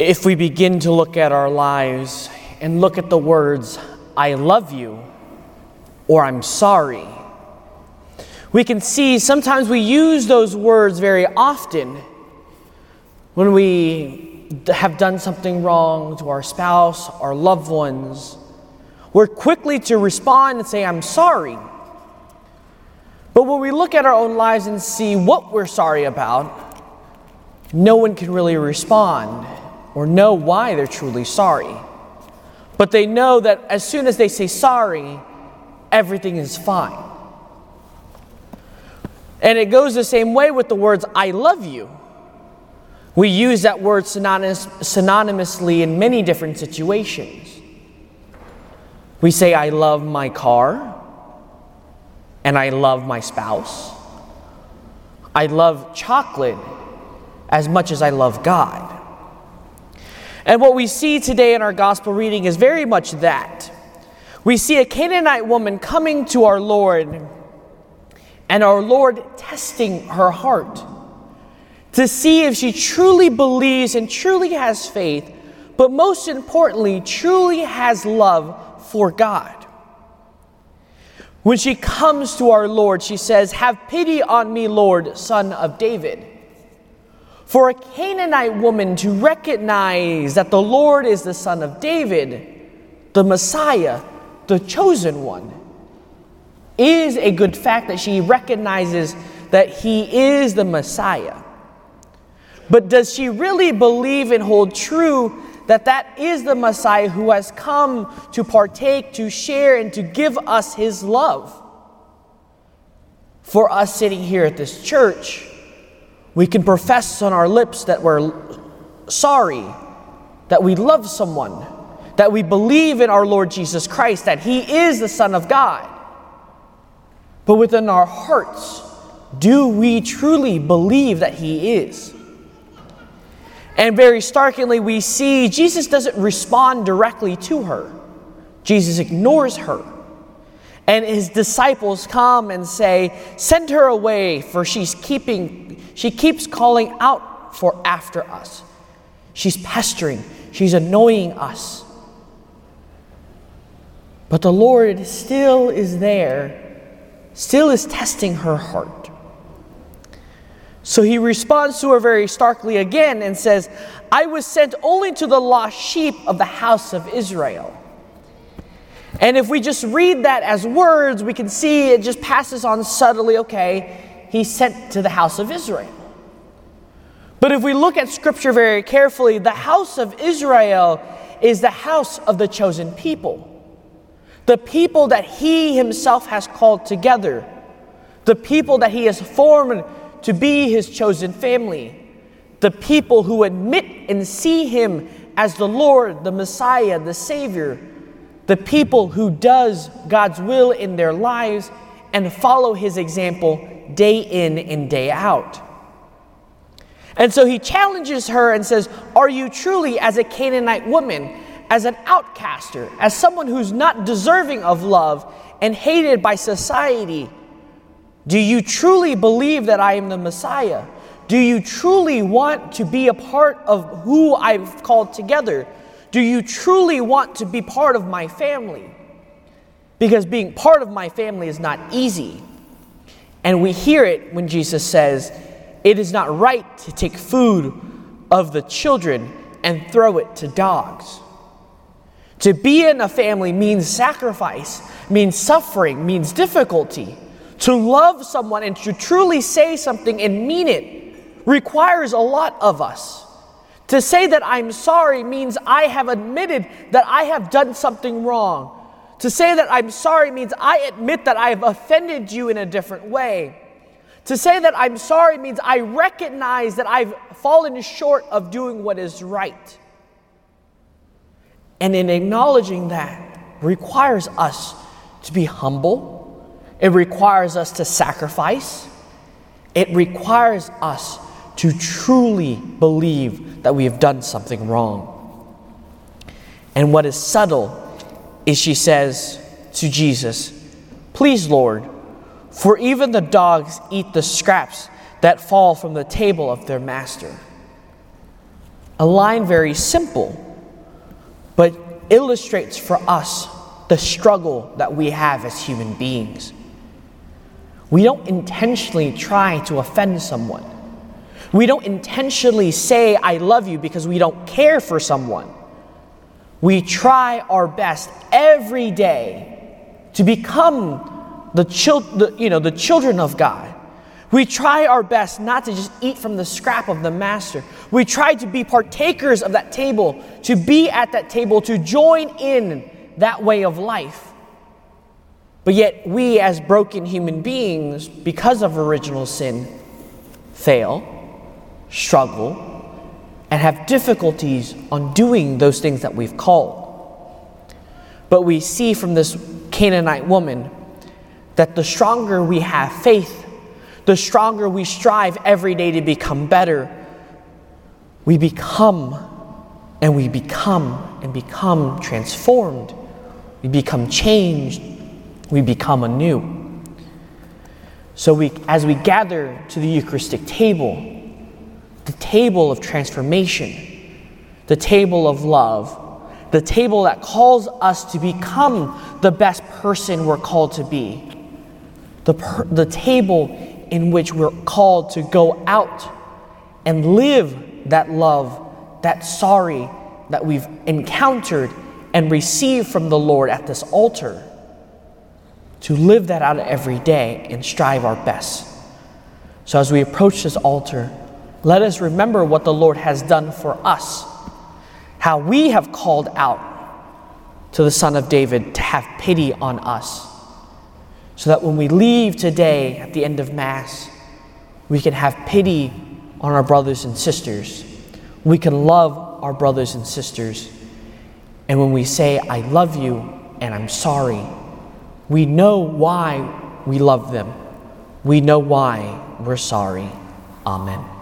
if we begin to look at our lives and look at the words, I love you, or I'm sorry, we can see sometimes we use those words very often when we have done something wrong to our spouse, our loved ones. We're quickly to respond and say, I'm sorry. But when we look at our own lives and see what we're sorry about, no one can really respond or know why they're truly sorry. But they know that as soon as they say sorry, everything is fine. And it goes the same way with the words, I love you. We use that word synonymous, synonymously in many different situations. We say, I love my car, and I love my spouse. I love chocolate as much as I love God. And what we see today in our gospel reading is very much that. We see a Canaanite woman coming to our Lord, and our Lord testing her heart to see if she truly believes and truly has faith, but most importantly, truly has love for God. When she comes to our Lord, she says, Have pity on me, Lord, son of David. For a Canaanite woman to recognize that the Lord is the son of David, the Messiah, the chosen one, is a good fact that she recognizes that he is the Messiah. But does she really believe and hold true that that is the Messiah who has come to partake, to share, and to give us his love? For us sitting here at this church, we can profess on our lips that we're sorry, that we love someone, that we believe in our Lord Jesus Christ, that He is the Son of God. But within our hearts, do we truly believe that He is? And very starkly, we see Jesus doesn't respond directly to her, Jesus ignores her. And his disciples come and say, Send her away, for she's keeping, she keeps calling out for after us. She's pestering, she's annoying us. But the Lord still is there, still is testing her heart. So he responds to her very starkly again and says, I was sent only to the lost sheep of the house of Israel. And if we just read that as words, we can see it just passes on subtly okay, he's sent to the house of Israel. But if we look at scripture very carefully, the house of Israel is the house of the chosen people. The people that he himself has called together. The people that he has formed to be his chosen family. The people who admit and see him as the Lord, the Messiah, the Savior the people who does God's will in their lives and follow his example day in and day out. And so he challenges her and says, Are you truly, as a Canaanite woman, as an outcaster, as someone who's not deserving of love and hated by society, do you truly believe that I am the Messiah? Do you truly want to be a part of who I've called together? Do you truly want to be part of my family? Because being part of my family is not easy. And we hear it when Jesus says, It is not right to take food of the children and throw it to dogs. To be in a family means sacrifice, means suffering, means difficulty. To love someone and to truly say something and mean it requires a lot of us. To say that I'm sorry means I have admitted that I have done something wrong. To say that I'm sorry means I admit that I have offended you in a different way. To say that I'm sorry means I recognize that I've fallen short of doing what is right. And in acknowledging that requires us to be humble. It requires us to sacrifice. It requires us to truly believe that we have done something wrong. And what is subtle is she says to Jesus, Please, Lord, for even the dogs eat the scraps that fall from the table of their master. a line very simple, but illustrates for us the struggle that we have as human beings. We don't intentionally try to offend someone. We don't intentionally say, I love you because we don't care for someone. We try our best every day to become the, chil- the, you know, the children of God. We try our best not to just eat from the scrap of the master. We try to be partakers of that table, to be at that table, to join in that way of life. But yet, we as broken human beings, because of original sin, fail, struggle, and have difficulties on doing those things that we've called. But we see from this Canaanite woman that the stronger we have faith, the stronger we strive every day to become better, we become and we become and become transformed. We become changed we become anew. So, we, as we gather to the Eucharistic table, the table of transformation, the table of love, the table that calls us to become the best person we're called to be, the, per, the table in which we're called to go out and live that love, that sorry that we've encountered and received from the Lord at this altar to live that out every day and strive our best. So, as we approach this altar, let us remember what the Lord has done for us, how we have called out to the Son of David to have pity on us, so that when we leave today at the end of Mass, we can have pity on our brothers and sisters. We can love our brothers and sisters. And when we say, I love you and I'm sorry, we know why we love them. We know why we're sorry. Amen.